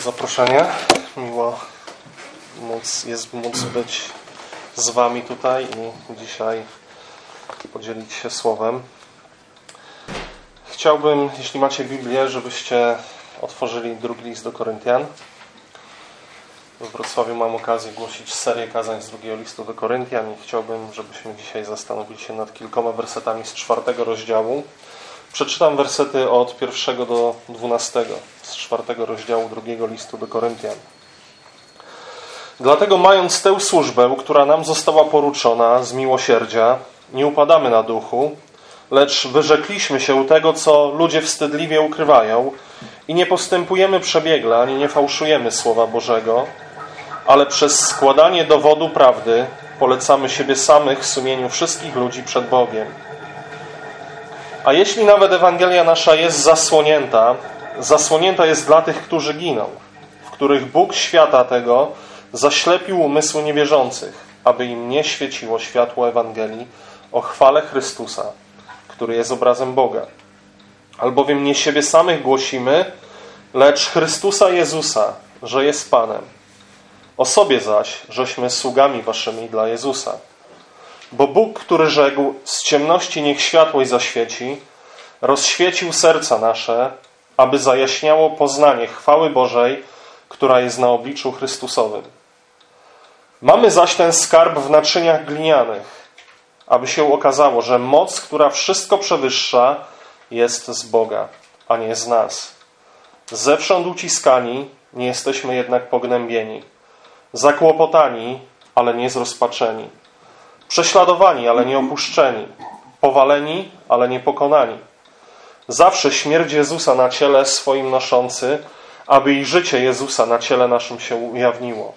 zaproszenie. Miło móc, jest móc być z Wami tutaj i dzisiaj podzielić się słowem. Chciałbym, jeśli macie Biblię, żebyście otworzyli drugi list do Koryntian. W Wrocławiu mam okazję głosić serię kazań z drugiego listu do Koryntian i chciałbym, żebyśmy dzisiaj zastanowili się nad kilkoma wersetami z czwartego rozdziału. Przeczytam wersety od pierwszego do dwunastego z czwartego rozdziału drugiego listu do Koryntian. Dlatego mając tę służbę, która nam została poruczona z miłosierdzia, nie upadamy na duchu, lecz wyrzekliśmy się tego, co ludzie wstydliwie ukrywają i nie postępujemy przebiegle, ani nie fałszujemy Słowa Bożego, ale przez składanie dowodu prawdy polecamy siebie samych w sumieniu wszystkich ludzi przed Bogiem. A jeśli nawet Ewangelia nasza jest zasłonięta, zasłonięta jest dla tych, którzy giną, w których Bóg świata tego zaślepił umysły niewierzących, aby im nie świeciło światło Ewangelii o chwale Chrystusa, który jest obrazem Boga. Albowiem nie siebie samych głosimy, lecz Chrystusa Jezusa, że jest Panem. O sobie zaś, żeśmy sługami waszymi dla Jezusa. Bo Bóg, który rzekł, z ciemności niech światłość zaświeci, rozświecił serca nasze, aby zajaśniało poznanie chwały Bożej, która jest na obliczu Chrystusowym. Mamy zaś ten skarb w naczyniach glinianych, aby się okazało, że moc, która wszystko przewyższa, jest z Boga, a nie z nas. Zewsząd uciskani, nie jesteśmy jednak pognębieni. Zakłopotani, ale nie zrozpaczeni. Prześladowani, ale nie opuszczeni. Powaleni, ale nie pokonani. Zawsze śmierć Jezusa na ciele swoim noszący, aby i życie Jezusa na ciele naszym się ujawniło.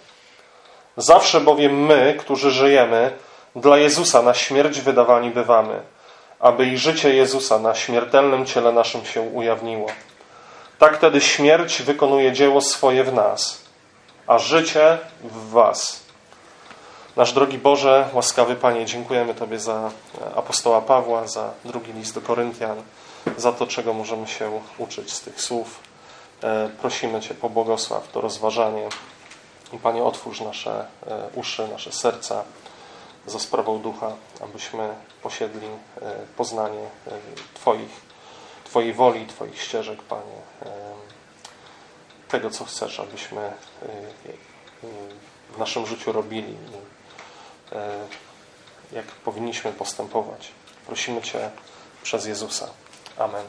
Zawsze bowiem my, którzy żyjemy, dla Jezusa na śmierć wydawani bywamy, aby i życie Jezusa na śmiertelnym ciele naszym się ujawniło. Tak wtedy śmierć wykonuje dzieło swoje w nas, a życie w was. Nasz drogi Boże, łaskawy Panie, dziękujemy Tobie za apostoła Pawła, za drugi list do Koryntian, za to, czego możemy się uczyć z tych słów. Prosimy Cię, pobłogosław to rozważanie. I Panie, otwórz nasze uszy, nasze serca za sprawą ducha, abyśmy posiedli poznanie Twoich, Twojej woli, Twoich ścieżek, Panie. Tego, co chcesz, abyśmy w naszym życiu robili jak powinniśmy postępować. Prosimy Cię przez Jezusa. Amen.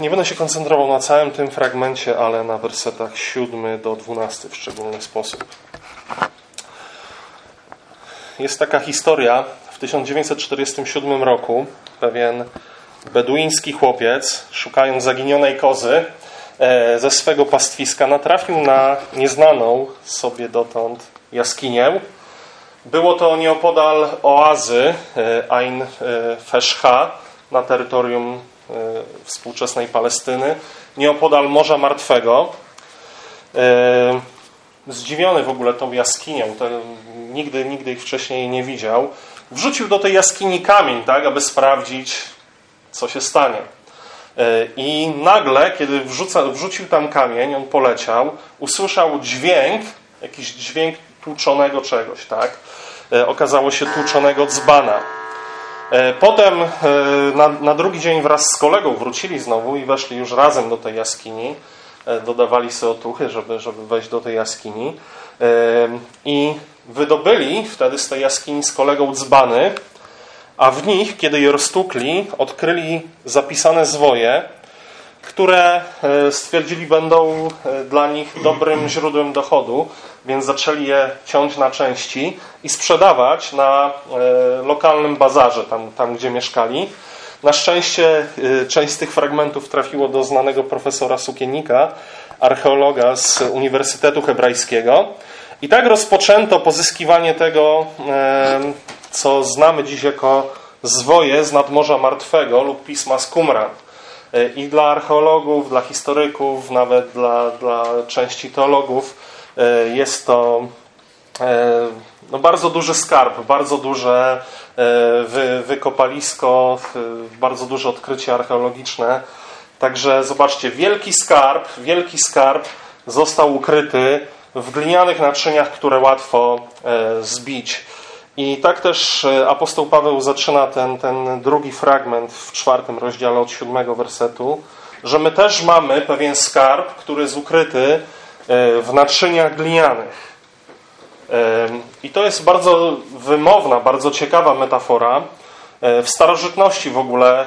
Nie będę się koncentrował na całym tym fragmencie, ale na wersetach 7 do 12 w szczególny sposób. Jest taka historia. W 1947 roku pewien beduiński chłopiec, szukając zaginionej kozy ze swego pastwiska, natrafił na nieznaną sobie dotąd jaskinię. Było to nieopodal oazy Ain Feshha na terytorium współczesnej Palestyny, nieopodal Morza Martwego. Zdziwiony w ogóle tą jaskinią, nigdy, nigdy ich wcześniej nie widział, wrzucił do tej jaskini kamień, tak, aby sprawdzić, co się stanie. I nagle, kiedy wrzuca, wrzucił tam kamień, on poleciał, usłyszał dźwięk, jakiś dźwięk tłuczonego czegoś, tak? Okazało się tłuczonego dzbana. Potem na, na, drugi dzień wraz z kolegą wrócili znowu i weszli już razem do tej jaskini. Dodawali sobie otuchy, żeby, żeby wejść do tej jaskini. I wydobyli wtedy z tej jaskini z kolegą dzbany, a w nich, kiedy je roztukli, odkryli zapisane zwoje, które stwierdzili będą dla nich dobrym źródłem dochodu, więc zaczęli je ciąć na części i sprzedawać na lokalnym bazarze, tam, tam gdzie mieszkali. Na szczęście część z tych fragmentów trafiło do znanego profesora Sukienika, archeologa z Uniwersytetu Hebrajskiego. I tak rozpoczęto pozyskiwanie tego, co znamy dziś jako zwoje z nadmorza martwego lub pisma z Qumran. I dla archeologów, dla historyków, nawet dla, dla części teologów jest to no, bardzo duży skarb, bardzo duże wy, wykopalisko, bardzo duże odkrycie archeologiczne. Także zobaczcie, wielki skarb, wielki skarb został ukryty w glinianych naczyniach, które łatwo e, zbić. I tak też e, apostoł Paweł zaczyna ten, ten drugi fragment w czwartym rozdziale od siódmego wersetu, że my też mamy pewien skarb, który jest ukryty e, w naczyniach glinianych. I to jest bardzo wymowna, bardzo ciekawa metafora. W starożytności w ogóle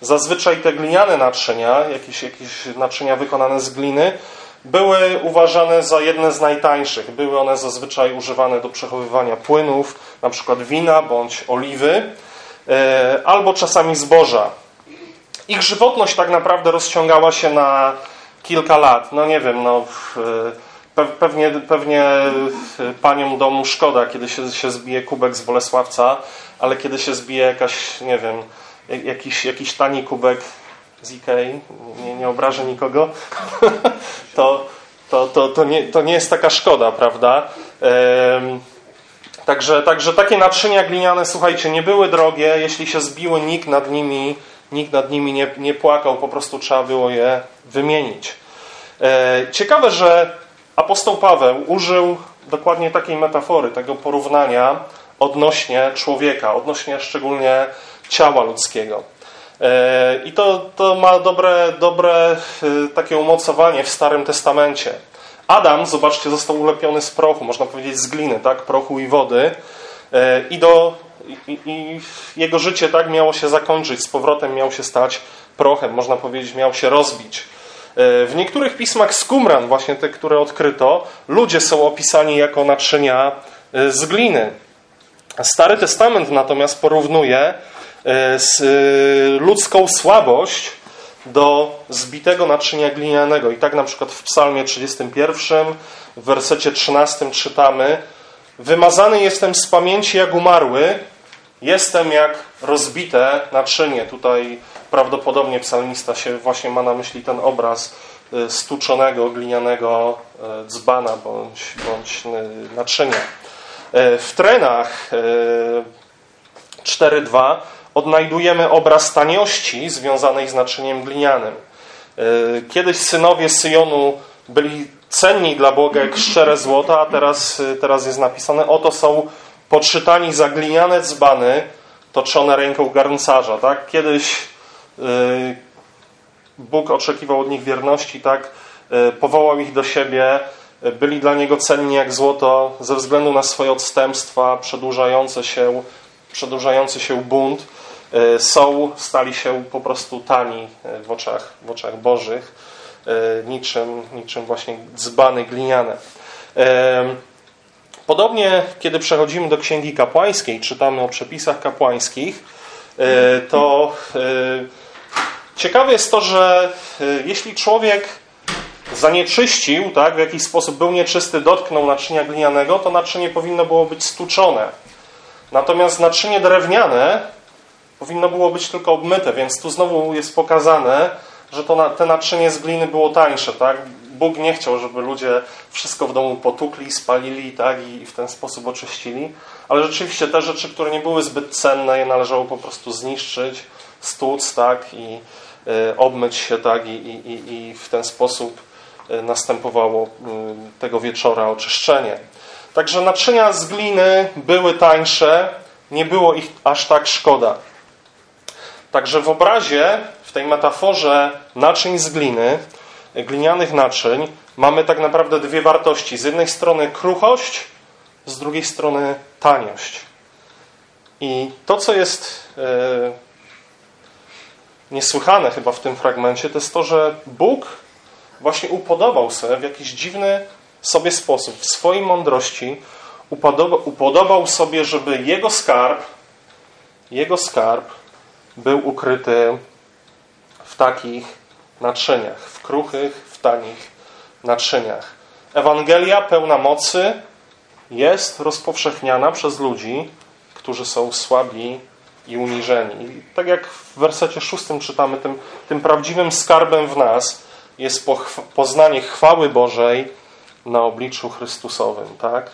zazwyczaj te gliniane naczynia, jakieś, jakieś naczynia wykonane z gliny, były uważane za jedne z najtańszych. Były one zazwyczaj używane do przechowywania płynów, przykład wina bądź oliwy, e, albo czasami zboża. Ich żywotność tak naprawdę rozciągała się na kilka lat. No nie wiem, no, pewnie, pewnie paniom domu szkoda, kiedy się, się zbije kubek z Bolesławca, ale kiedy się zbije jakaś, nie wiem, jakiś, jakiś tani kubek z Ikei, nie, nie obrażę nikogo, to, to, to, to, nie, to nie jest taka szkoda, prawda? Także, także takie naczynia gliniane, słuchajcie, nie były drogie. Jeśli się zbiły, nikt nad nimi, nikt nad nimi nie, nie płakał, po prostu trzeba było je wymienić. E, ciekawe, że apostoł Paweł użył dokładnie takiej metafory, tego porównania odnośnie człowieka, odnośnie szczególnie ciała ludzkiego. E, I to, to ma dobre, dobre e, takie umocowanie w Starym Testamencie. Adam, zobaczcie, został ulepiony z prochu, można powiedzieć z gliny, tak? prochu i wody. E, I, do, i, i jego życie tak miało się zakończyć, z powrotem miał się stać prochem, można powiedzieć, miał się rozbić. W niektórych pismach z Qumran, właśnie te, które odkryto, ludzie są opisani jako naczynia z gliny. Stary Testament natomiast porównuje z e, ludzką słabość do zbitego naczynia glinianego. I tak na przykład w psalmie 31 w wersecie 13 czytamy Wymazany jestem z pamięci jak umarły, jestem jak rozbite naczynie. Tutaj prawdopodobnie psalmista się właśnie ma na myśli ten obraz e, stuczonego, glinianego dzbana bądź, bądź naczynia. W trenach 4.2 odnajdujemy obraz taniości związanej z naczyniem glinianym. E, kiedyś synowie Syjonu byli cenni dla Boga jak szczere złoto, a teraz, e, teraz jest napisane, oto są poczytani za gliniane dzbany toczone ręką garncarza. Tak? Kiedyś e, Bóg oczekiwał od nich wierności, tak? powołał ich do siebie, byli dla Niego cenni jak złoto ze względu na swoje odstępstwa, przedłużające się, przedłużający się bunt. E, są, stali się po prostu tani e, w oczach, w oczach bożych, e, niczym, niczym właśnie dzbany gliniane. Podobnie, kiedy przechodzimy do Księgi Kapłańskiej, czytamy o przepisach kapłańskich, to ciekawe jest to, że jeśli człowiek zanieczyścił, tak, w jakiś sposób był nieczysty, dotknął naczynia glinianego, to naczynie powinno było być stuczone. Natomiast naczynie drewniane powinno było być tylko obmyte, więc tu znowu jest pokazane, że to na, te naczynie z gliny było tańsze, tak? Bóg nie chciał, żeby ludzie wszystko w domu potukli, spalili, tak? I, I w ten sposób oczyścili. Ale rzeczywiście te rzeczy, które nie były zbyt cenne, je należało po prostu zniszczyć, stłuc, tak? I y, obmyć się, tak? I, i, I w ten sposób y, następowało y, tego wieczora oczyszczenie. Także naczynia z gliny były tańsze, nie było ich aż tak szkoda. Także w obrazie, w tej metaforze naczyń z gliny, glinianych naczyń, mamy tak naprawdę dwie wartości. Z jednej strony kruchość, z drugiej strony taniość. I to, co jest e, niesłychane chyba w tym fragmencie, to jest to, że Bóg właśnie upodobał sobie w jakiś dziwny sobie sposób, w swojej mądrości, upodobał, upodobał sobie, żeby jego skarb, jego skarb był ukryty w takich naczyniach, w kruchych, w tanich naczyniach. Ewangelia pełna mocy jest rozpowszechniana przez ludzi, którzy są słabi i uniżeni. I tak jak w wersecie szóstym czytamy, tym, tym prawdziwym skarbem w nas jest poznanie chwały Bożej na obliczu Chrystusowym. Tak?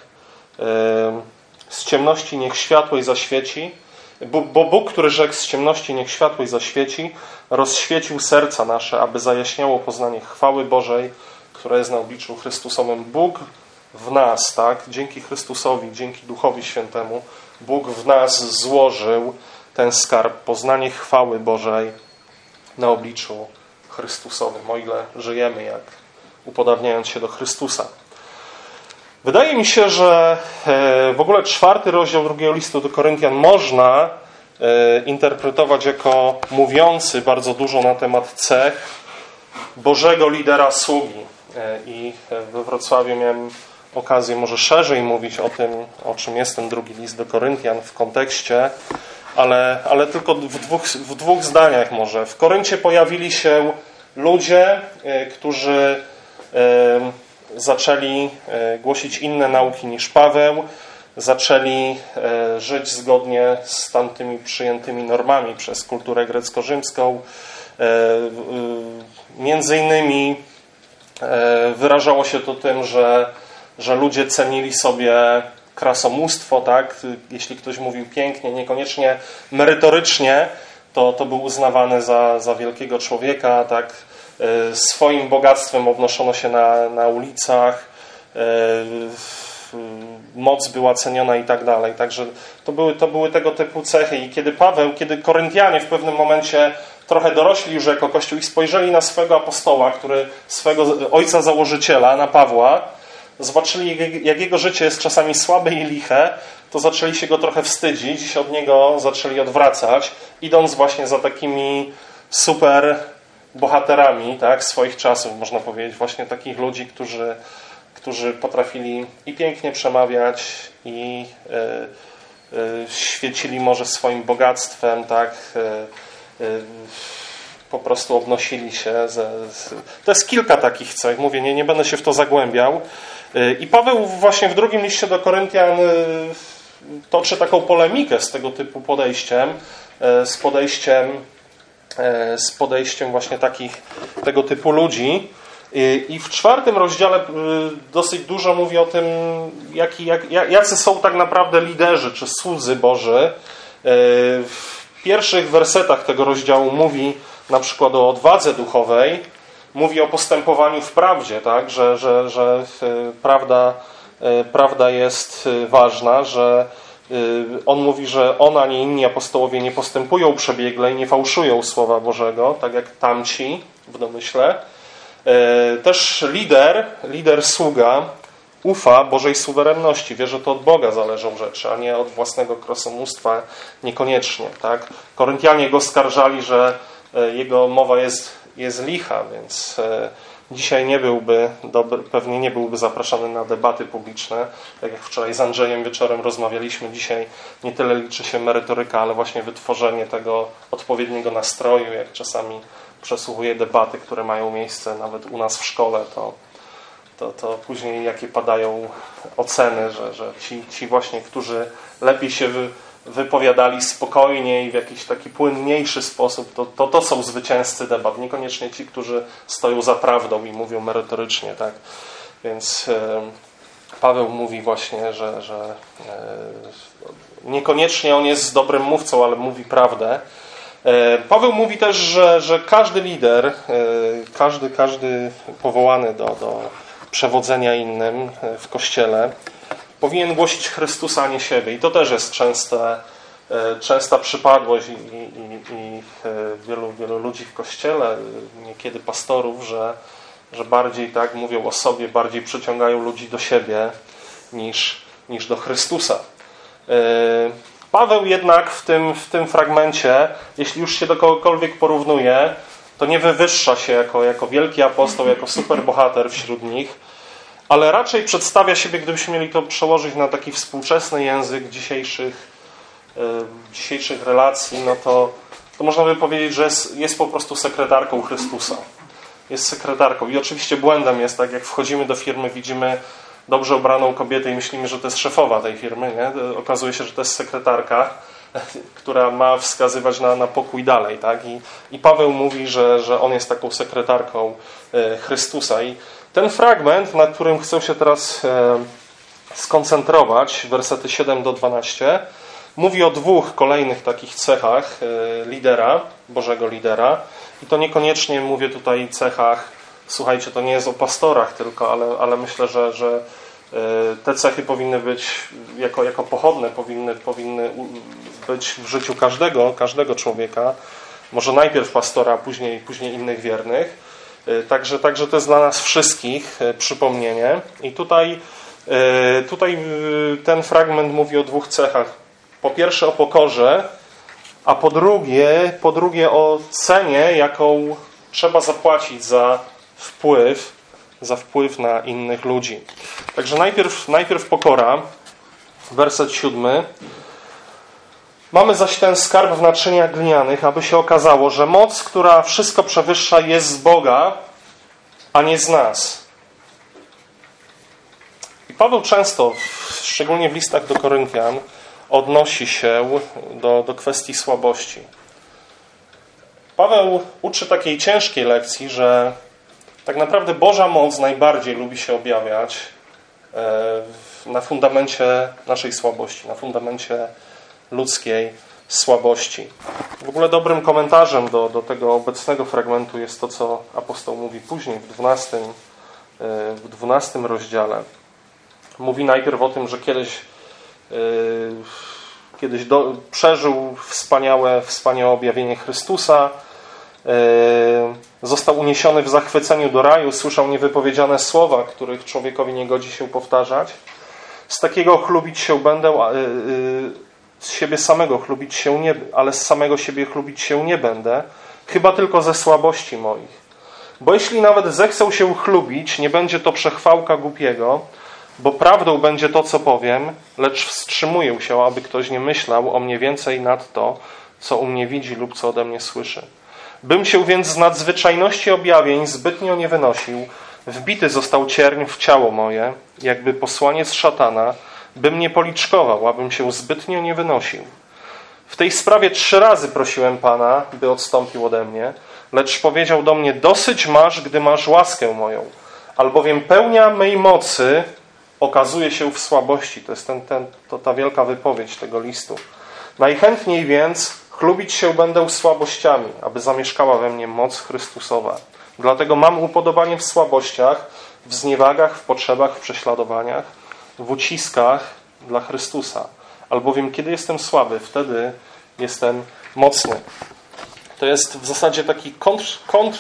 Z ciemności niech światło i zaświeci bo, Bóg, który rzekł z ciemności niech światłość zaświeci, rozświecił serca nasze, aby zajaśniało poznanie chwały Bożej, która jest na obliczu Chrystusowym. Bóg w nas, tak, dzięki Chrystusowi, dzięki Duchowi Świętemu, Bóg w nas złożył ten skarb, poznanie chwały Bożej na obliczu Chrystusowym, o ile żyjemy jak upodabniając się do Chrystusa. Wydaje mi się, że e, w ogóle czwarty rozdział drugiego listu do Koryntian można e, interpretować jako mówiący bardzo dużo na temat cech Bożego lidera sługi. E, I we Wrocławiu miałem okazję może szerzej mówić o tym, o czym jest ten drugi list do Koryntian w kontekście, ale, ale tylko w dwóch, w dwóch zdaniach może. W Koryncie pojawili się ludzie, którzy zaczęli e, głosić inne nauki niż Paweł, zaczęli e, żyć zgodnie z tamtymi przyjętymi normami przez kulturę grecko-rzymską. E, między innymi wyrażało się to tym, że, że ludzie cenili sobie krasomóstwo, tak? Jeśli ktoś mówił pięknie, niekoniecznie merytorycznie, to, to był uznawany za, za wielkiego człowieka, tak? E, swoim bogactwem obnoszono się na, na ulicach, e, moc była ceniona i tak dalej. Także to były, to były tego typu cechy. I kiedy Paweł, kiedy Koryntianie w pewnym momencie trochę dorośli już jako Kościół i spojrzeli na swego apostoła, który swego ojca założyciela, na Pawła, zobaczyli, jak jego życie jest czasami słabe i liche, to zaczęli się go trochę wstydzić, od niego zaczęli odwracać, idąc właśnie za takimi super bohaterami tak, swoich czasów, można powiedzieć, właśnie takich ludzi, którzy, którzy potrafili i pięknie przemawiać, i y, y, świecili może swoim bogactwem, tak, y, po prostu obnosili się. Ze, z... To jest kilka takich cech, mówię, nie, nie będę się w to zagłębiał. I Paweł właśnie w drugim liście do Koryntian toczy taką polemikę z tego typu podejściem, z podejściem z podejściem właśnie takich, tego typu ludzi. I w czwartym rozdziale e, dosyć dużo mówi o tym, jaki, jak, jacy są tak naprawdę liderzy czy słudzy Boży. E, w pierwszych wersetach tego rozdziału mówi na przykład o odwadze duchowej, mówi o postępowaniu w prawdzie, tak? że, że, że prawda, prawda jest ważna, że on mówi, że on ani inni apostołowie nie postępują przebiegle i nie fałszują Słowa Bożego, tak jak tamci w domyśle. Y, też lider, lider sługa ufa Bożej suwerenności, wie, że to od Boga zależą rzeczy, a nie od własnego krosomóstwa niekoniecznie. Tak? Koryntianie go skarżali, że y, jego mowa jest, jest licha, więc Dzisiaj nie byłby, dobry, pewnie nie byłby zapraszany na debaty publiczne. Tak jak wczoraj z Andrzejem wieczorem rozmawialiśmy, dzisiaj nie tyle liczy się merytoryka, ale właśnie wytworzenie tego odpowiedniego nastroju. Jak czasami przesłuchuję debaty, które mają miejsce nawet u nas w szkole, to, to, to później jakie padają oceny, że, że ci, ci właśnie, którzy lepiej się wy, wypowiadali spokojnie i w jakiś taki płynniejszy sposób, to, to, to są zwycięzcy debat, niekoniecznie ci, którzy stoją za prawdą i mówią merytorycznie. Tak? Więc Paweł mówi właśnie, że, że e, niekoniecznie on jest dobrym mówcą, ale mówi prawdę. E, Paweł mówi też, że, że każdy lider, e, każdy, każdy powołany do, do przewodzenia innym w kościele, powinien głosić Chrystusa, a nie siebie. I to też jest częste, e, częsta przypadłość i, i, i e, wielu, wielu ludzi w Kościele, niekiedy pastorów, że, że bardziej tak mówią o sobie, bardziej przyciągają ludzi do siebie niż, niż do Chrystusa. E, Paweł jednak w tym, w tym fragmencie, jeśli już się do kogokolwiek porównuje, to nie wywyższa się jako, jako wielki apostoł, jako superbohater wśród nich, ale raczej przedstawia siebie, gdybyśmy mieli to przełożyć na taki współczesny język dzisiejszych, e, dzisiejszych relacji, no to, to można by powiedzieć, że jest, jest po prostu sekretarką Chrystusa. Jest sekretarką. I oczywiście błędem jest, tak jak wchodzimy do firmy, widzimy dobrze ubraną kobietę i myślimy, że to jest szefowa tej firmy. Nie? Okazuje się, że to jest sekretarka, która ma wskazywać na, na pokój dalej. Tak? I, I Paweł mówi, że, że on jest taką sekretarką e, Chrystusa. I ten fragment, na którym chcę się teraz e, skoncentrować, wersety 7 do 12, mówi o dwóch kolejnych takich cechach e, lidera, Bożego lidera. I to niekoniecznie mówię tutaj cechach, słuchajcie, to nie jest o pastorach tylko, ale, ale myślę, że, że e, te cechy powinny być jako, jako pochodne, powinny, powinny być w życiu każdego, każdego człowieka. Może najpierw pastora, później, później innych wiernych. E, także, także to jest dla nas wszystkich przypomnienie. I tutaj, tutaj ten fragment mówi o dwóch cechach po pierwsze o pokorze, a po drugie, po drugie o cenie, jaką trzeba zapłacić za wpływ, za wpływ na innych ludzi. Także najpierw, najpierw pokora, werset siódmy. Mamy zaś ten skarb w naczyniach glinianych, aby się okazało, że moc, która wszystko przewyższa, jest z Boga, a nie z nas. I Paweł często, szczególnie w listach do Koryntian, odnosi się do, do kwestii słabości. Paweł uczy takiej ciężkiej lekcji, że tak naprawdę Boża moc najbardziej lubi się objawiać e, na fundamencie naszej słabości, na fundamencie ludzkiej słabości. W ogóle dobrym komentarzem do, do tego obecnego fragmentu jest to, co apostoł mówi później w 12, e, w 12 rozdziale. Mówi najpierw o tym, że kiedyś Y, kiedyś do, przeżył wspaniałe, wspaniałe objawienie Chrystusa. Y, został uniesiony w zachwyceniu do raju, słyszał niewypowiedziane słowa, których człowiekowi nie godzi się powtarzać. Z takiego chlubić się będę, z siebie samego chlubić się nie, ale z samego siebie chlubić się nie będę, chyba tylko ze słabości moich. Bo jeśli nawet zechcę się chlubić, nie będzie to przechwałka głupiego, bo prawdą będzie to, co powiem, lecz wstrzymuję się, aby ktoś nie myślał o mnie więcej nad to, co u mnie widzi lub co ode mnie słyszy. Bym się więc z nadzwyczajności objawień zbytnio nie wynosił, wbity został cierń w ciało moje, jakby posłaniec szatana, bym nie policzkował, abym się zbytnio nie wynosił. W tej sprawie trzy razy prosiłem Pana, by odstąpił ode mnie, lecz powiedział do mnie: Dosyć masz, gdy masz łaskę moją, albowiem pełnia mej mocy okazuje się w słabości. To jest ten, ten, to ta wielka wypowiedź tego listu. Najchętniej więc chlubić się będę słabościami, aby zamieszkała we mnie moc Chrystusowa. Dlatego mam upodobanie w słabościach, w zniewagach, w potrzebach, w prześladowaniach, w uciskach dla Chrystusa. Albowiem kiedy jestem słaby, wtedy jestem mocny. To jest w zasadzie taki kontr, kontr,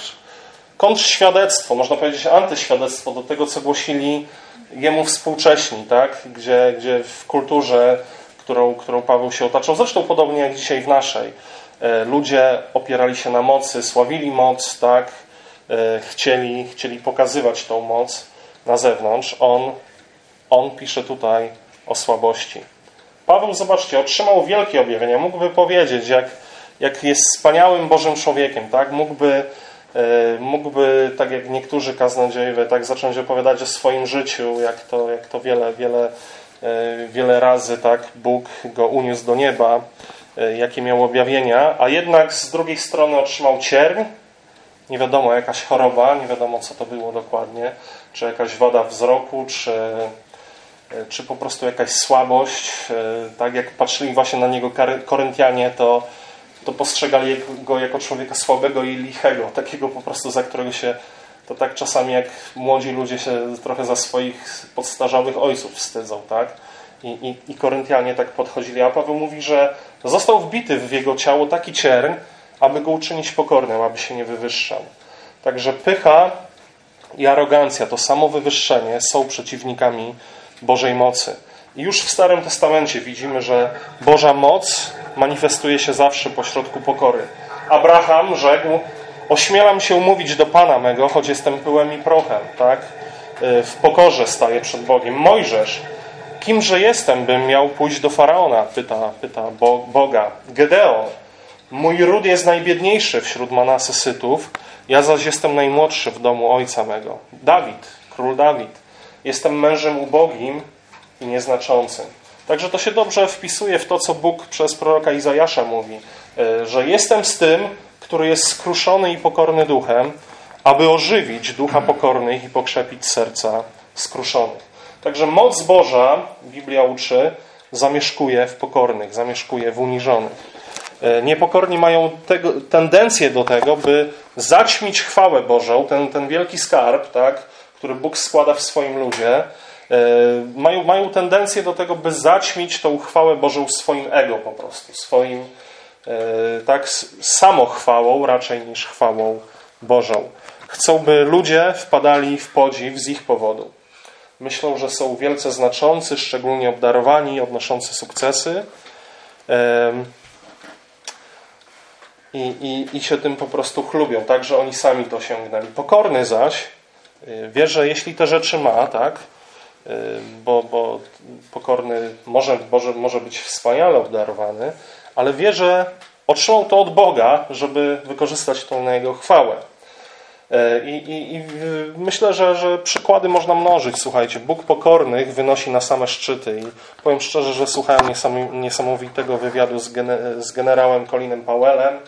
kontrświadectwo, można powiedzieć antyświadectwo do tego, co głosili jemu współcześni, tak? gdzie, gdzie w kulturze, którą, którą Paweł się otaczał, zresztą podobnie jak dzisiaj w naszej, e, ludzie opierali się na mocy, sławili moc, tak? E, chcieli, chcieli pokazywać tą moc na zewnątrz. On, on pisze tutaj o słabości. Paweł, zobaczcie, otrzymał wielkie objawienie. Mógłby powiedzieć, jak, jak jest wspaniałym Bożym człowiekiem, tak? Mógłby E, mógłby, tak jak niektórzy kaznodziejowie, tak zacząć opowiadać o swoim życiu, jak to, jak to wiele, wiele, e, wiele razy tak Bóg go uniósł do nieba, e, jakie miał objawienia, a jednak z drugiej strony otrzymał cierń, nie wiadomo, jakaś choroba, nie wiadomo co to było dokładnie, czy jakaś wada wzroku, czy, czy po prostu jakaś słabość. Tak jak patrzyli właśnie na niego Koryntianie, to to postrzegali go jako człowieka słabego i lichego, takiego po prostu, za którego się to tak czasami jak młodzi ludzie się trochę za swoich podstarzanych ojców wstydzą, tak? I, i, I Koryntianie tak podchodzili. A Paweł mówi, że został wbity w jego ciało taki cierń, aby go uczynić pokornym, aby się nie wywyższał. Także pycha i arogancja, to samo wywyższenie są przeciwnikami Bożej mocy. I już w Starym Testamencie widzimy, że Boża moc manifestuje się zawsze pośrodku pokory. Abraham rzekł, ośmielam się mówić do Pana mego, choć jestem pyłem i prochem, tak? Y, w pokorze staję przed Bogiem. Mojżesz, kimże jestem, bym miał pójść do Faraona? Pyta, pyta Boga. Gedeon, mój ród jest najbiedniejszy wśród Manasy Sytów, ja zaś jestem najmłodszy w domu ojca mego. Dawid, król Dawid, jestem mężem ubogim i nieznaczącym. Także to się dobrze wpisuje w to, co Bóg przez proroka Izajasza mówi, e, że jestem z tym, który jest skruszony i pokorny duchem, aby ożywić ducha pokornych i pokrzepić serca skruszonych. Także moc Boża, Biblia uczy, zamieszkuje w pokornych, zamieszkuje w uniżonych. E, niepokorni mają tego, tendencję do tego, by zaćmić chwałę Bożą, ten, ten wielki skarb, tak, który Bóg składa w swoim ludzie. E, mają, mają tendencję do tego, by zaćmić tą chwałę Bożą swoim ego po prostu, swoim e, tak, samochwałą raczej niż chwałą Bożą. Chcą, by ludzie wpadali w podziw z ich powodu. Myślą, że są wielce znaczący, szczególnie obdarowani, odnoszący sukcesy i, i, i się tym po prostu chlubią, tak, że oni sami to osiągnęli. Pokorny zaś y, wie, że jeśli te rzeczy ma, tak, y, bo, bo pokorny może, może, może być wspaniale obdarowany, ale wie, że otrzymał to od Boga, żeby wykorzystać to na Jego chwałę. Y, I, i, I, myślę, że, że przykłady można mnożyć. Słuchajcie, Bóg pokornych wynosi na same szczyty. I powiem szczerze, że słuchałem niesamowitego wywiadu z, z generałem Colinem Powellem,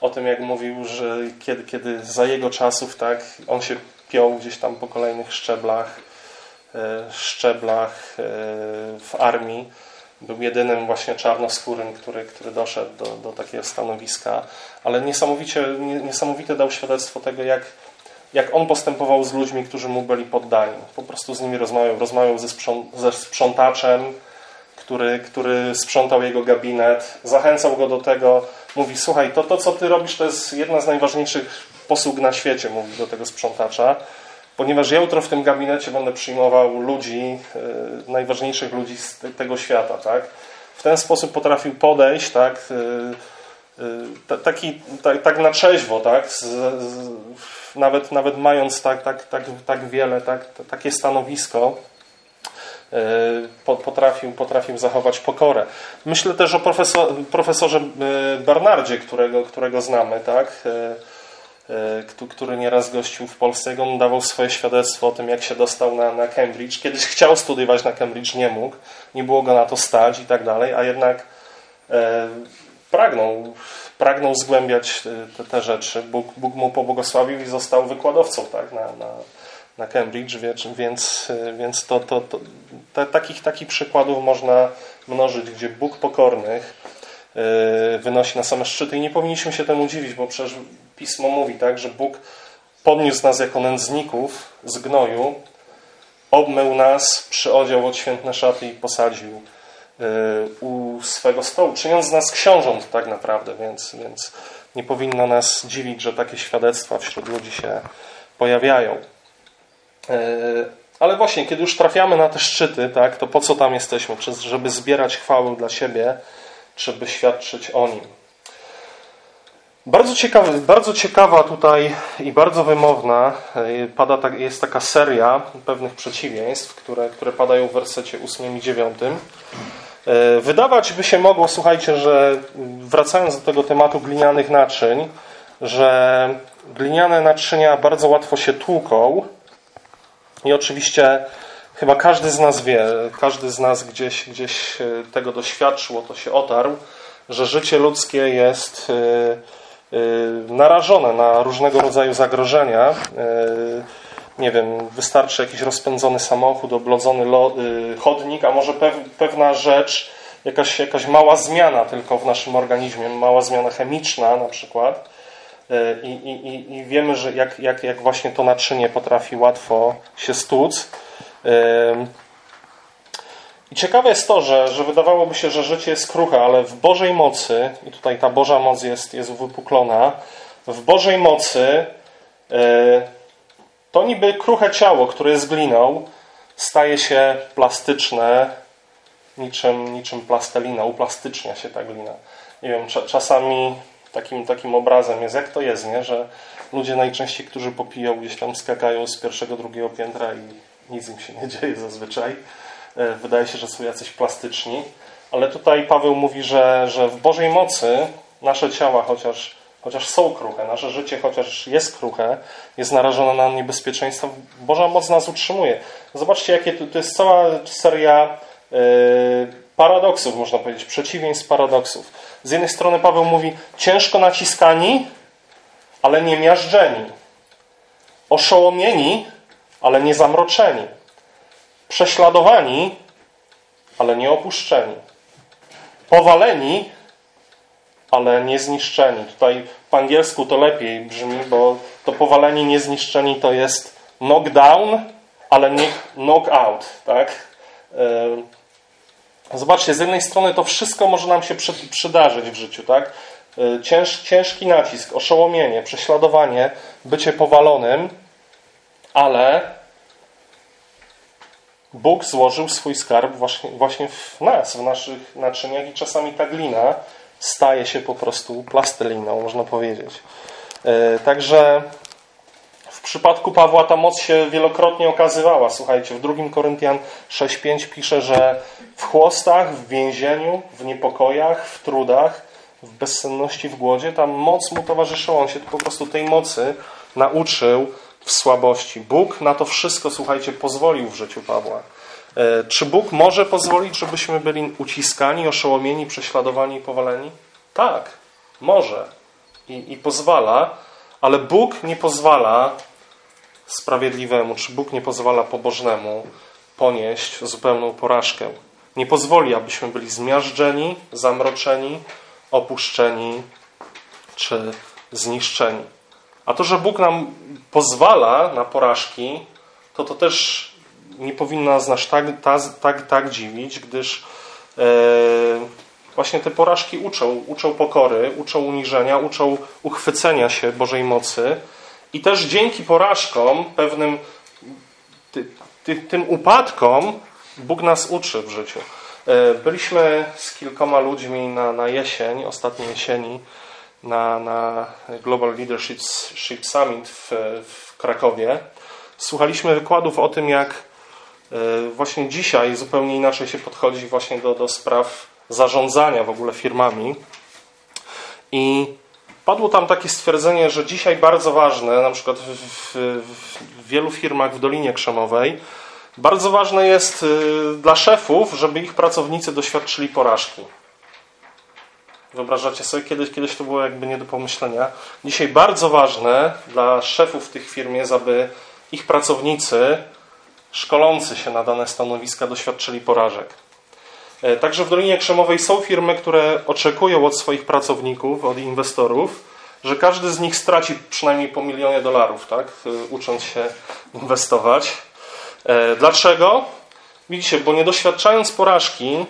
o tym, jak mówił, że kiedy, kiedy za jego czasów, tak, on się piął gdzieś tam po kolejnych szczeblach, e, szczeblach e, w armii. Był jedynym właśnie czarnoskórym, który, który doszedł do, do takiego stanowiska, ale niesamowicie, niesamowite dał świadectwo tego, jak, jak on postępował z ludźmi, którzy mu byli poddani. Po prostu z nimi rozmawiał, rozmawiał ze, ze sprzątaczem, który, który sprzątał jego gabinet, zachęcał go do tego, mówi, słuchaj, to, to co ty robisz, to jest jedna z najważniejszych posług na świecie, mówi do tego sprzątacza, ponieważ ja jutro w tym gabinecie będę przyjmował ludzi, e, najważniejszych ludzi z tego świata, tak? W ten sposób potrafił podejść, tak? E, e, taki, tak, tak na trzeźwo, tak? Z, z, nawet, nawet mając tak, tak, tak, tak wiele, tak, takie stanowisko, potrafił, potrafił zachować pokorę. Myślę też o profesor, profesorze Bernardzie, którego, którego znamy, tak? E, e, który nieraz gościł w Polsce. On dawał swoje świadectwo o tym, jak się dostał na, na Cambridge. Kiedyś chciał studiować na Cambridge, nie mógł, nie było go na to stać i tak dalej, a jednak e, pragnął, pragnął zgłębiać te, te rzeczy. Bóg, Bóg mu pobłogosławił i został wykładowcą tak, na, na, na Cambridge, więc, więc to, to, to, takich, takich przykładów można mnożyć, gdzie Bóg pokornych e, wynosi na same szczyty i nie powinniśmy się temu dziwić, bo przecież Pismo mówi tak, że Bóg podniósł nas jako nędzników z gnoju, obmył nas, przyodział odświętne szaty i posadził e, u swego stołu, czyniąc z nas książąt tak naprawdę, więc, więc nie powinno nas dziwić, że takie świadectwa wśród ludzi się pojawiają. E, ale właśnie, kiedy już trafiamy na te szczyty, tak, to po co tam jesteśmy? Żeby zbierać chwałę dla siebie, czy by świadczyć o nim? Bardzo, bardzo ciekawa tutaj i bardzo wymowna e, pada, jest taka seria pewnych przeciwieństw, które, które padają w wersecie 8 i 9. E, wydawać by się mogło, słuchajcie, że wracając do tego tematu glinianych naczyń, że gliniane naczynia bardzo łatwo się tłuką, i oczywiście chyba każdy z nas wie, każdy z nas gdzieś, gdzieś e, tego doświadczył, to się otarł, że życie ludzkie jest narażone na różnego rodzaju zagrożenia. Nie wiem, wystarczy jakiś rozpędzony samochód, oblodzony chodnik, a może pewna rzecz, jakaś, jakaś mała zmiana tylko w naszym organizmie, mała zmiana chemiczna na przykład I, i, i wiemy, że jak, jak, jak właśnie to naczynie potrafi łatwo się stłuc. I ciekawe jest to, że, że wydawałoby się, że życie jest kruche, ale w Bożej mocy, i tutaj ta Boża moc jest, jest uwypuklona, w Bożej mocy e, to niby kruche ciało, które jest gliną, staje się plastyczne, niczym, niczym plastelina, uplastycznia się ta glina. Nie wiem, czasami takim, takim obrazem jest, jak to jest, nie? że ludzie najczęściej, którzy popiją, gdzieś tam skakają z pierwszego, drugiego piętra i nic im się nie dzieje zazwyczaj. E, wydaje się, że są jacyś plastyczni. Ale tutaj Paweł mówi, że, że w Bożej mocy nasze ciała, chociaż, chociaż są kruche, nasze życie, chociaż jest kruche, jest narażone na niebezpieczeństwo, Boża moc nas utrzymuje. Zobaczcie, jakie to, to jest cała seria yy, paradoksów, można powiedzieć, przeciwieństw paradoksów. Z jednej strony Paweł mówi ciężko naciskani, ale nie miażdżeni. Oszołomieni, ale nie zamroczeni. Prześladowani, ale nie opuszczeni. Powaleni, ale nie zniszczeni. Tutaj po angielsku to lepiej brzmi, bo to powaleni, nie zniszczeni to jest knockdown, ale nie knockout. Tak? Zobaczcie, z jednej strony to wszystko może nam się przydarzyć w życiu. Tak? Cięż, ciężki nacisk, oszołomienie, prześladowanie, bycie powalonym, ale Bóg złożył swój skarb właśnie, w nas, w naszych naczyniach i czasami ta glina staje się po prostu plasteliną, można powiedzieć. E, także w przypadku Pawła ta moc się wielokrotnie okazywała. Słuchajcie, w 2 Koryntian 6:5 pisze, że w chłostach, w więzieniu, w niepokojach, w trudach, w bezsenności, w głodzie, ta moc mu towarzyszyła. On się po prostu tej mocy nauczył w słabości. Bóg na to wszystko, słuchajcie, pozwolił w życiu Pawła. E, czy Bóg może pozwolić, żebyśmy byli uciskani, oszołomieni, prześladowani i powaleni? Tak, może i, i pozwala, ale Bóg nie pozwala sprawiedliwemu, czy Bóg nie pozwala pobożnemu ponieść zupełną porażkę. Nie pozwoli, abyśmy byli zmiażdżeni, zamroczeni, opuszczeni czy zniszczeni. A to, że Bóg nam pozwala na porażki, to to też nie powinno nas tak, tak, tak dziwić, gdyż e, właśnie te porażki uczą, uczą pokory, uczą uniżenia, uczą uchwycenia się Bożej mocy i też dzięki porażkom, pewnym ty, ty, tym upadkom Bóg nas uczy w życiu. E, byliśmy z kilkoma ludźmi na, na jesień, ostatniej jesieni, na, na Global Leadership Summit w, w Krakowie. Słuchaliśmy wykładów o tym, jak e, właśnie dzisiaj zupełnie inaczej się podchodzi właśnie do, do spraw zarządzania w ogóle firmami. I padło tam takie stwierdzenie, że dzisiaj bardzo ważne, na przykład w, w, w wielu firmach w Dolinie Krzemowej, bardzo ważne jest y, dla szefów, żeby ich pracownicy doświadczyli porażki. Wyobrażacie sobie, kiedyś, kiedyś to było jakby nie do pomyślenia. Dzisiaj bardzo ważne dla szefów tych firm jest, aby ich pracownicy szkolący się na dane stanowiska doświadczyli porażek. E, także w Dolinie Krzemowej są firmy, które oczekują od swoich pracowników, od inwestorów, że każdy z nich straci przynajmniej po milionie dolarów, tak, e, ucząc się inwestować. E, dlaczego? Widzicie, bo nie doświadczając porażki,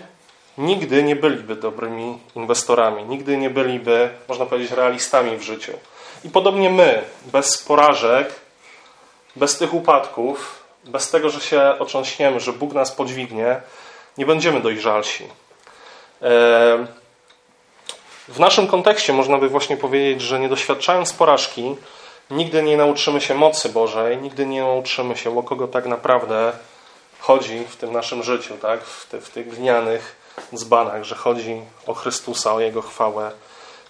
nigdy nie byliby dobrymi inwestorami, nigdy nie byliby, można powiedzieć, realistami w życiu. I podobnie my, bez porażek, bez tych upadków, bez tego, że się otrząśniemy, że Bóg nas podźwignie, nie będziemy dojrzalsi. W naszym kontekście można by właśnie powiedzieć, że nie doświadczając porażki, nigdy nie nauczymy się mocy Bożej, nigdy nie nauczymy się, o kogo tak naprawdę chodzi w tym naszym życiu, tak? w, te, w tych glinianych dzbanach, że chodzi o Chrystusa, o Jego chwałę,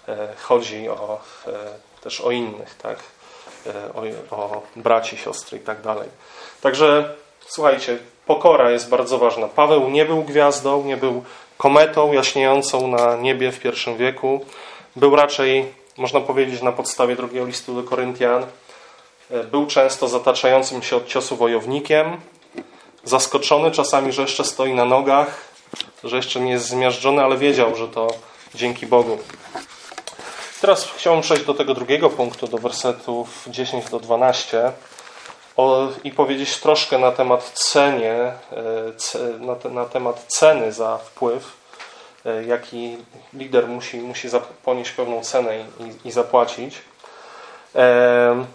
e, chodzi o, e, też o innych, tak? o, o braci, siostry i tak dalej. Także słuchajcie, Pokora jest bardzo ważna. Paweł nie był gwiazdą, nie był kometą jaśniejącą na niebie w pierwszym wieku. Był raczej, można powiedzieć, na podstawie drugiego listu do Koryntian. E, był często zataczającym się od ciosu wojownikiem, zaskoczony czasami, że jeszcze stoi na nogach, że jeszcze nie jest zmiażdżony, ale wiedział, że to dzięki Bogu. Teraz chciałbym przejść do tego drugiego punktu, do wersetów 10 do 12 o, i powiedzieć troszkę na temat cenie, e, na, te, na temat ceny za wpływ, e, jaki lider musi, musi ponieść pewną cenę i, i zapłacić. E,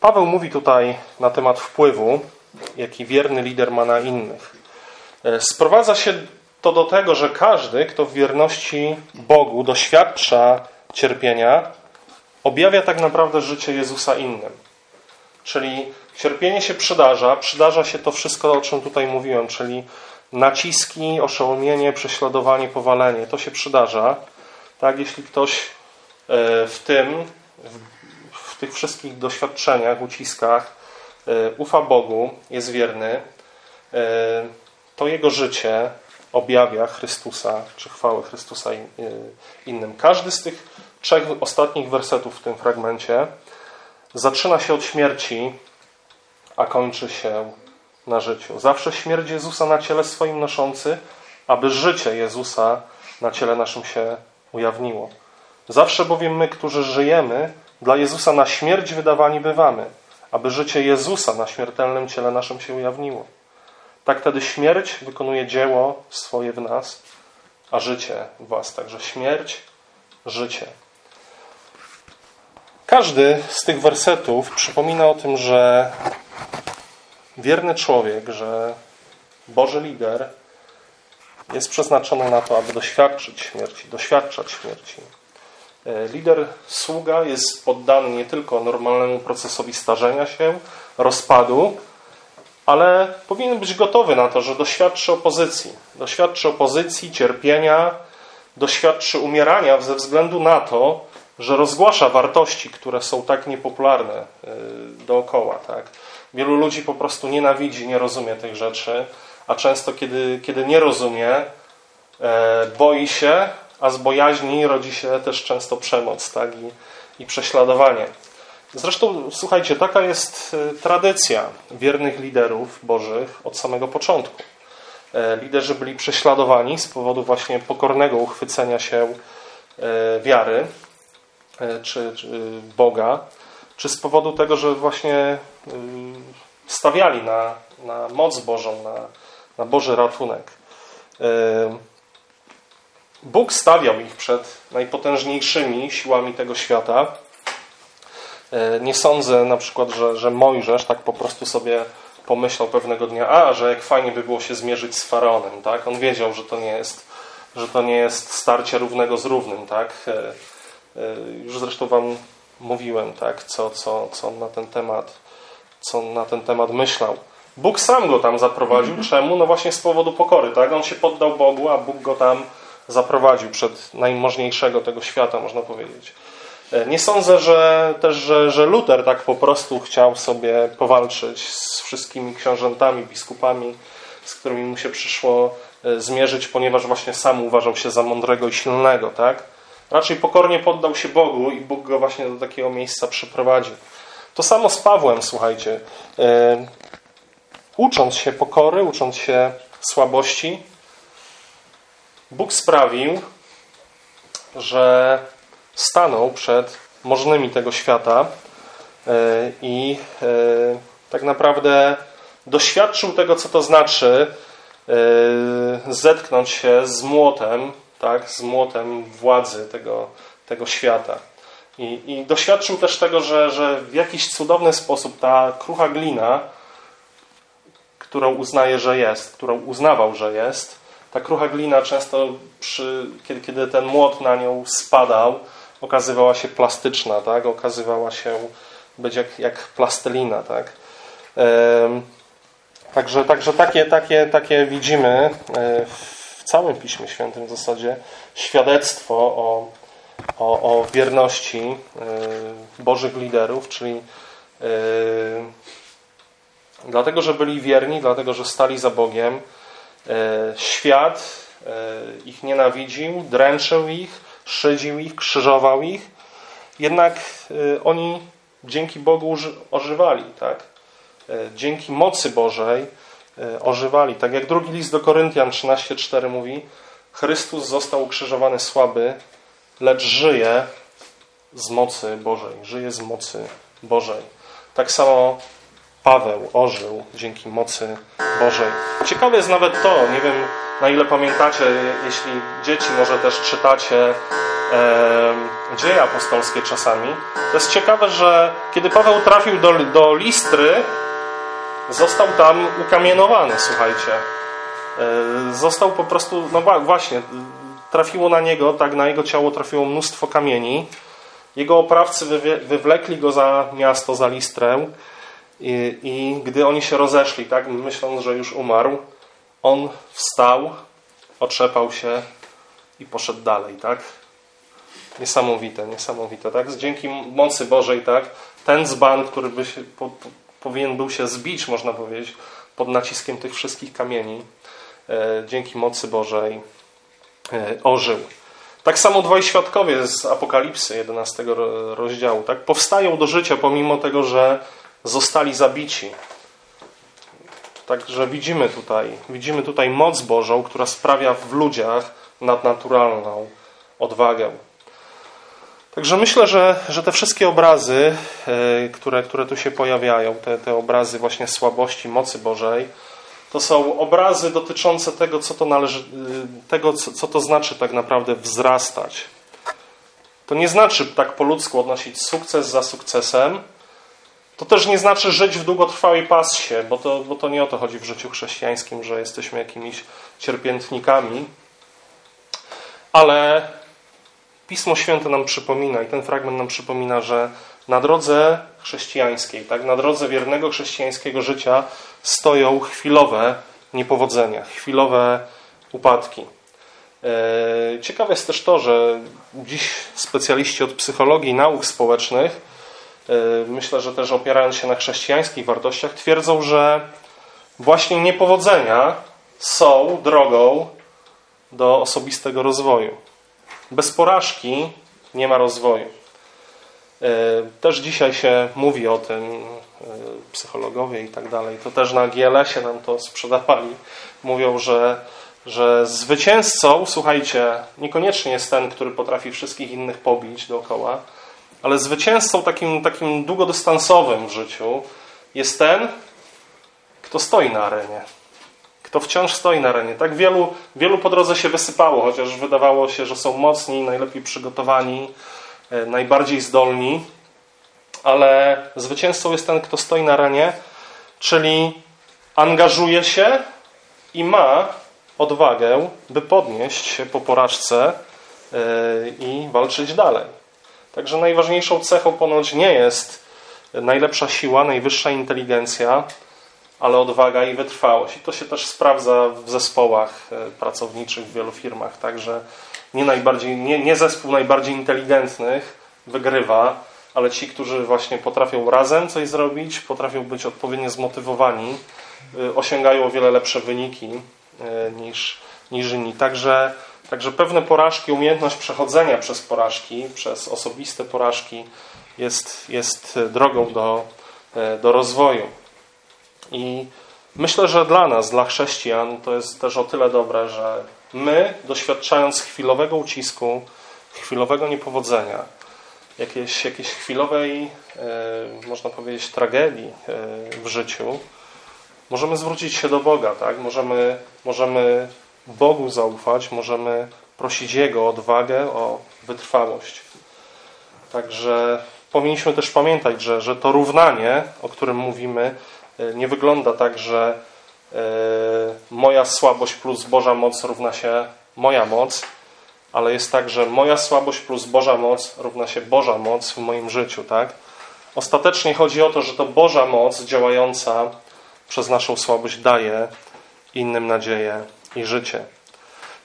Paweł mówi tutaj na temat wpływu, jaki wierny lider ma na innych. Sprowadza się to do tego, że każdy, kto w wierności Bogu doświadcza cierpienia, objawia tak naprawdę życie Jezusa innym. Czyli cierpienie się przydarza, przydarza się to wszystko, o czym tutaj mówiłem, czyli naciski, oszołomienie, prześladowanie, powalenie. To się przydarza. Tak, jeśli ktoś e, w tym, w tych wszystkich doświadczeniach, uciskach e, ufa Bogu, jest wierny, e, to jego życie objawia Chrystusa, czy chwałę Chrystusa innym. Każdy z tych trzech ostatnich wersetów w tym fragmencie zaczyna się od śmierci, a kończy się na życiu. Zawsze śmierć Jezusa na ciele swoim noszący, aby życie Jezusa na ciele naszym się ujawniło. Zawsze bowiem my, którzy żyjemy, dla Jezusa na śmierć wydawani bywamy, aby życie Jezusa na śmiertelnym ciele naszym się ujawniło. Tak wtedy śmierć wykonuje dzieło swoje w nas, a życie w was. Także śmierć, życie. Każdy z tych wersetów przypomina o tym, że wierny człowiek, że Boży lider jest przeznaczony na to, aby doświadczyć śmierci, doświadczać śmierci. E, lider sługa jest poddany nie tylko normalnemu procesowi starzenia się, rozpadu, ale powinien być gotowy na to, że doświadczy opozycji. Doświadczy opozycji, cierpienia, doświadczy umierania ze względu na to, że rozgłasza wartości, które są tak niepopularne e, dookoła. Tak? Wielu ludzi po prostu nienawidzi, nie rozumie tych rzeczy, a często, kiedy, kiedy nie rozumie, e, boi się, a z bojaźni rodzi się też często przemoc tak? I, i prześladowanie. Zresztą, słuchajcie, taka jest e, tradycja wiernych liderów bożych od samego początku. Liderzy byli prześladowani z powodu właśnie pokornego uchwycenia się wiary, E, czy, czy Boga, czy z powodu tego, że właśnie stawiali na, na moc Bożą, na, na Boży ratunek. E, Bóg stawiał ich przed najpotężniejszymi siłami tego świata. E, nie sądzę na przykład, że, że Mojżesz tak po prostu sobie pomyślał pewnego dnia, a, że jak fajnie by było się zmierzyć z Faraonem, tak? On wiedział, że to nie jest, że to nie jest starcie równego z równym, tak? E, już zresztą Wam mówiłem, tak, co, co, co on na ten temat, co on na ten temat myślał. Bóg sam go tam zaprowadził. Mhm. Czemu? No właśnie z powodu pokory, tak? On się poddał Bogu, a Bóg go tam zaprowadził przed najmożniejszego tego świata, można powiedzieć. E, nie sądzę, że też, że, że Luter tak po prostu chciał sobie powalczyć z wszystkimi książętami, biskupami, z którymi mu się przyszło e, zmierzyć, ponieważ właśnie sam uważał się za mądrego i silnego, tak? Raczej pokornie poddał się Bogu i Bóg go właśnie do takiego miejsca przyprowadził. To samo z Pawłem, słuchajcie. E, ucząc się pokory, ucząc się słabości, Bóg sprawił, że stanął przed możnymi tego świata e, i e, tak naprawdę doświadczył tego, co to znaczy zetknąć się z młotem tak, z młotem władzy tego, tego świata. I, I doświadczył też tego, że, że w jakiś cudowny sposób ta krucha glina, którą uznaje, że jest, którą uznawał, że jest, ta krucha glina często, przy, kiedy, kiedy ten młot na nią spadał, okazywała się plastyczna, tak? okazywała się być jak, jak plastelina. Tak? Także, także takie, takie, takie widzimy e, w całym Piśmie Świętym w zasadzie świadectwo o, o, o wierności y, Bożych liderów, czyli y, dlatego, że byli wierni, dlatego, że stali za Bogiem, świat ich nienawidził, dręczył ich, szydził ich, krzyżował ich, jednak oni dzięki Bogu ożywali, tak? Dzięki mocy Bożej E, ożywali. Tak jak drugi list do Koryntian 13:4 mówi, Chrystus został ukrzyżowany słaby, lecz żyje z mocy Bożej. Żyje z mocy Bożej. Tak samo Paweł ożył dzięki mocy Bożej. Ciekawe jest nawet to, nie wiem na ile pamiętacie, jeśli dzieci może też czytacie e, dzieje apostolskie czasami. To jest ciekawe, że kiedy Paweł trafił do, do Listry, został tam ukamienowany, słuchajcie. E, został po prostu, no właśnie, trafiło na niego, tak na jego ciało trafiło mnóstwo kamieni. Jego oprawcy wywlekli go za miasto, za Listrę i, i gdy oni się rozeszli, tak, myśląc, że już umarł, on wstał, otrzepał się i poszedł dalej, tak? Niesamowite, niesamowite, tak? Dzięki mocy Bożej, tak? Ten dzban, który by się, po, powinien był się zbić, można powiedzieć, pod naciskiem tych wszystkich kamieni, e, dzięki mocy Bożej e, ożył. Tak samo dwaj świadkowie z Apokalipsy 11 rozdziału tak, powstają do życia pomimo tego, że zostali zabici. Także widzimy tutaj, widzimy tutaj moc Bożą, która sprawia w ludziach nadnaturalną odwagę. Także myślę, że, że te wszystkie obrazy, e, które, które tu się pojawiają, te, te obrazy właśnie słabości, mocy Bożej, to są obrazy dotyczące tego, co to, należy, e, tego, co, co to znaczy tak naprawdę wzrastać. To nie znaczy tak po ludzku odnosić sukces za sukcesem. To też nie znaczy żyć w długotrwałej passie, bo to, bo to nie o to chodzi w życiu chrześcijańskim, że jesteśmy jakimiś cierpiętnikami. Ale Pismo Święte nam przypomina i ten fragment nam przypomina, że na drodze chrześcijańskiej, tak, na drodze wiernego chrześcijańskiego życia stoją chwilowe niepowodzenia, chwilowe upadki. E, ciekawe jest też to, że dziś specjaliści od psychologii i nauk społecznych, myślę, że też opierając się na chrześcijańskich wartościach, twierdzą, że właśnie niepowodzenia są drogą do osobistego rozwoju. Bez porażki nie ma rozwoju. E, też dzisiaj się mówi o tym, psychologowie i tak dalej. To też na GLS-ie nam to sprzedawali. Mówią, że że zwycięzcą, słuchajcie, niekoniecznie jest ten, który potrafi wszystkich innych pobić dookoła, ale zwycięzcą takim, takim długodystansowym w życiu jest ten, kto stoi na arenie. Kto wciąż stoi na arenie. Tak wielu, wielu po drodze się wysypało, chociaż wydawało się, że są mocni, najlepiej przygotowani, e, najbardziej zdolni, ale zwycięzcą jest ten, kto stoi na arenie, czyli angażuje się i ma odwagę, by podnieść się po porażce e, i walczyć dalej. Także najważniejszą cechą ponoć nie jest najlepsza siła, najwyższa inteligencja, ale odwaga i wytrwałość. I to się też sprawdza w zespołach e, pracowniczych w wielu firmach. Także nie, najbardziej, nie, nie zespół najbardziej inteligentnych wygrywa, ale ci, którzy właśnie potrafią razem coś zrobić, potrafią być odpowiednio zmotywowani, e, osiągają o wiele lepsze wyniki E, niż, niż inni. Także, także pewne porażki, umiejętność przechodzenia przez porażki, przez osobiste porażki jest, jest drogą do, e, do rozwoju. I myślę, że dla nas, dla chrześcijan, to jest też o tyle dobre, że my, doświadczając chwilowego ucisku, chwilowego niepowodzenia, jakiejś, jakiejś chwilowej, e, można powiedzieć, tragedii w życiu, Możemy zwrócić się do Boga, tak? Możemy, możemy Bogu zaufać, możemy prosić Jego o odwagę, o wytrwałość. Także powinniśmy też pamiętać, że, że to równanie, o którym mówimy, e, nie wygląda tak, że e, moja słabość plus Boża moc równa się moja moc, ale jest tak, że moja słabość plus Boża moc równa się Boża moc w moim życiu, tak? Ostatecznie chodzi o to, że to Boża moc działająca przez naszą słabość daje innym nadzieję i życie.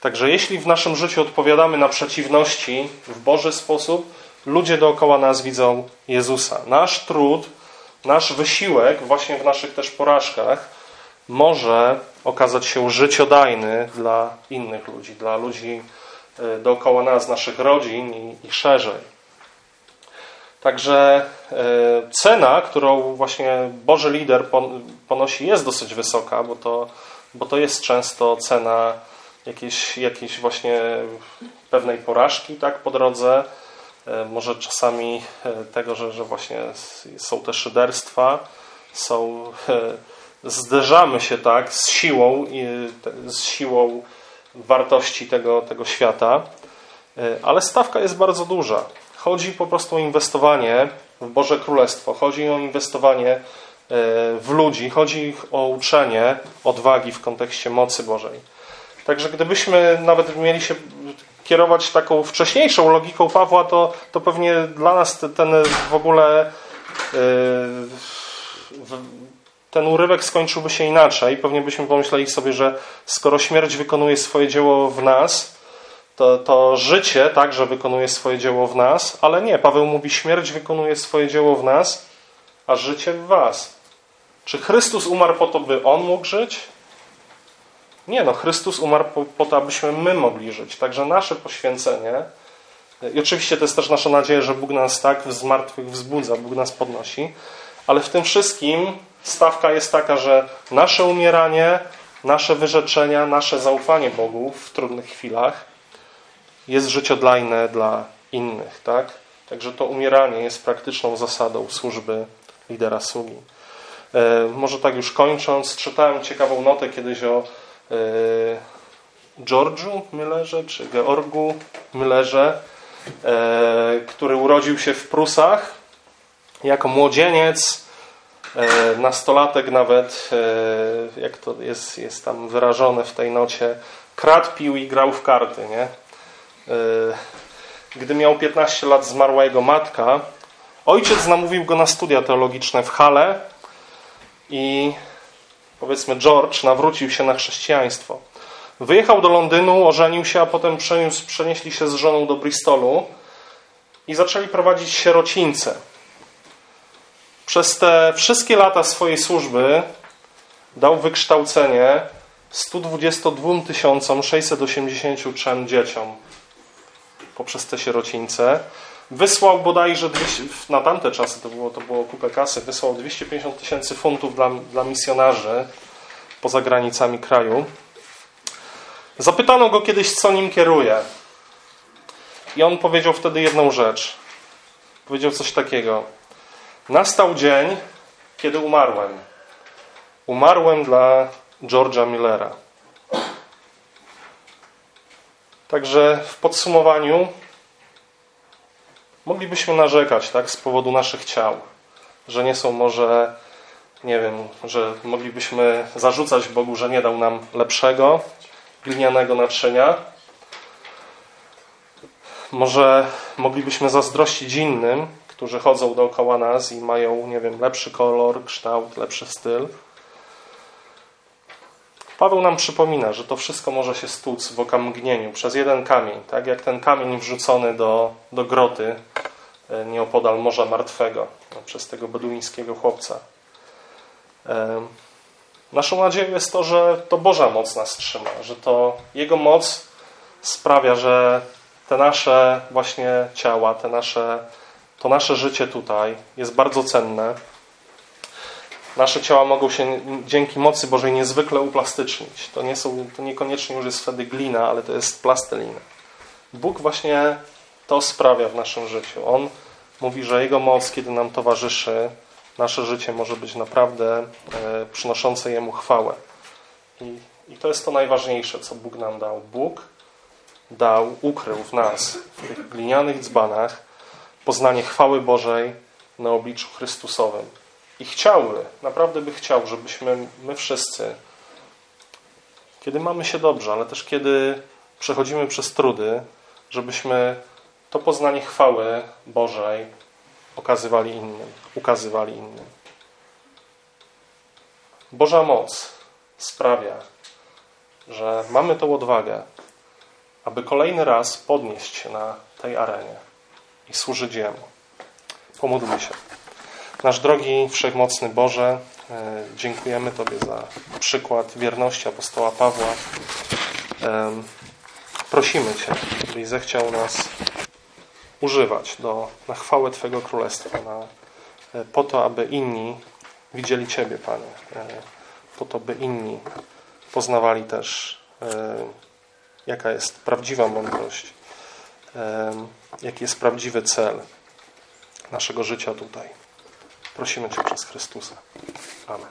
Także jeśli w naszym życiu odpowiadamy na przeciwności w Boży sposób, ludzie dookoła nas widzą Jezusa. Nasz trud, nasz wysiłek właśnie w naszych też porażkach może okazać się życiodajny dla innych ludzi, dla ludzi e, dookoła nas, naszych rodzin i, szerzej. Także e, cena, którą właśnie Boży lider ponosi, jest dosyć wysoka, bo to, bo to jest często cena jakiejś, jakiejś właśnie pewnej porażki tak, po drodze. E, może czasami e, tego, że, że właśnie są te szyderstwa, są, zderzamy się tak z siłą, z siłą wartości tego, tego świata, ale stawka jest bardzo duża. Chodzi po prostu o inwestowanie w Boże Królestwo, chodzi o inwestowanie e, w ludzi, chodzi o uczenie odwagi w kontekście mocy Bożej. Także gdybyśmy nawet mieli się kierować taką wcześniejszą logiką Pawła, to, to pewnie dla nas ten w ogóle e, ten urywek skończyłby się inaczej. Pewnie byśmy pomyśleli sobie, że skoro śmierć wykonuje swoje dzieło w nas, to, to życie także wykonuje swoje dzieło w nas, ale nie, Paweł mówi, śmierć wykonuje swoje dzieło w nas, a życie w was. Czy Chrystus umarł po to, by On mógł żyć? Nie, no Chrystus umarł po, po to, abyśmy my mogli żyć. Także nasze poświęcenie, i oczywiście to jest też nasza nadzieja, że Bóg nas tak z martwych wzbudza, Bóg nas podnosi, ale w tym wszystkim stawka jest taka, że nasze umieranie, nasze wyrzeczenia, nasze zaufanie Bogu w trudnych chwilach jest życiodajne dla innych, tak? Także to umieranie jest praktyczną zasadą służby lidera sługi. E, może tak już kończąc, czytałem ciekawą notę kiedyś o e, Georgiu Müllerze, czy Georgu Müllerze, e, który urodził się w Prusach jako młodzieniec, nastolatek nawet, jak to jest, jest tam wyrażone w tej nocie, kradł, pił i grał w karty, nie? Gdy miał 15 lat, zmarła jego matka. Ojciec namówił go na studia teologiczne w Hale i powiedzmy George nawrócił się na chrześcijaństwo. Wyjechał do Londynu, ożenił się, a potem przeniósł, przenieśli się z żoną do Bristolu i zaczęli prowadzić sierocińce. Przez te wszystkie lata swojej służby dał wykształcenie 122 683 dzieciom poprzez te sierocińce. Wysłał bodajże, na tamte czasy to było, to było kupę kasy, wysłał 250 tysięcy funtów dla, dla misjonarzy poza granicami kraju. Zapytano go kiedyś, co nim kieruje. I on powiedział wtedy jedną rzecz. Powiedział coś takiego. Nastał dzień, kiedy umarłem. Umarłem dla George'a Millera. Także w podsumowaniu moglibyśmy narzekać tak, z powodu naszych ciał, że nie są może, nie wiem, że moglibyśmy zarzucać Bogu, że nie dał nam lepszego, glinianego naczynia. Może moglibyśmy zazdrościć innym, którzy chodzą dookoła nas i mają, nie wiem, lepszy kolor, kształt, lepszy styl. Paweł nam przypomina, że to wszystko może się stłuc w okamgnieniu przez jeden kamień, tak jak ten kamień wrzucony do, do groty e, nieopodal Morza Martwego no, przez tego beduńskiego chłopca. Naszą nadzieją jest to, że to Boża moc nas trzyma, że to Jego moc sprawia, że te nasze właśnie ciała, te nasze, to nasze życie tutaj jest bardzo cenne. Nasze ciała mogą się dzięki mocy Bożej niezwykle uplastycznić. To, nie są, to niekoniecznie już jest wtedy glina, ale to jest plastelina. Bóg właśnie to sprawia w naszym życiu. On mówi, że Jego moc, kiedy nam towarzyszy, nasze życie może być naprawdę e, przynoszące Jemu chwałę. I, I to jest to najważniejsze, co Bóg nam dał. Bóg dał, ukrył w nas, w tych glinianych dzbanach, poznanie chwały Bożej na obliczu Chrystusowym. I chciałby, naprawdę by chciał, żebyśmy my wszyscy, kiedy mamy się dobrze, ale też kiedy przechodzimy przez trudy, żebyśmy to poznanie chwały Bożej okazywali innym, ukazywali innym. Boża moc sprawia, że mamy tą odwagę, aby kolejny raz podnieść się na tej arenie i służyć Jemu. Pomódlmy się. Nasz drogi, wszechmocny Boże, e, dziękujemy Tobie za przykład wierności apostoła Pawła. Prosimy Cię, byś zechciał nas używać do, na chwałę Twojego Królestwa, na, e, po to, aby inni widzieli Ciebie, Panie, e, po to, by inni poznawali też, jaka jest prawdziwa mądrość, jaki jest prawdziwy cel naszego życia tutaj. Prosimy Cię przez Chrystusa. Amen.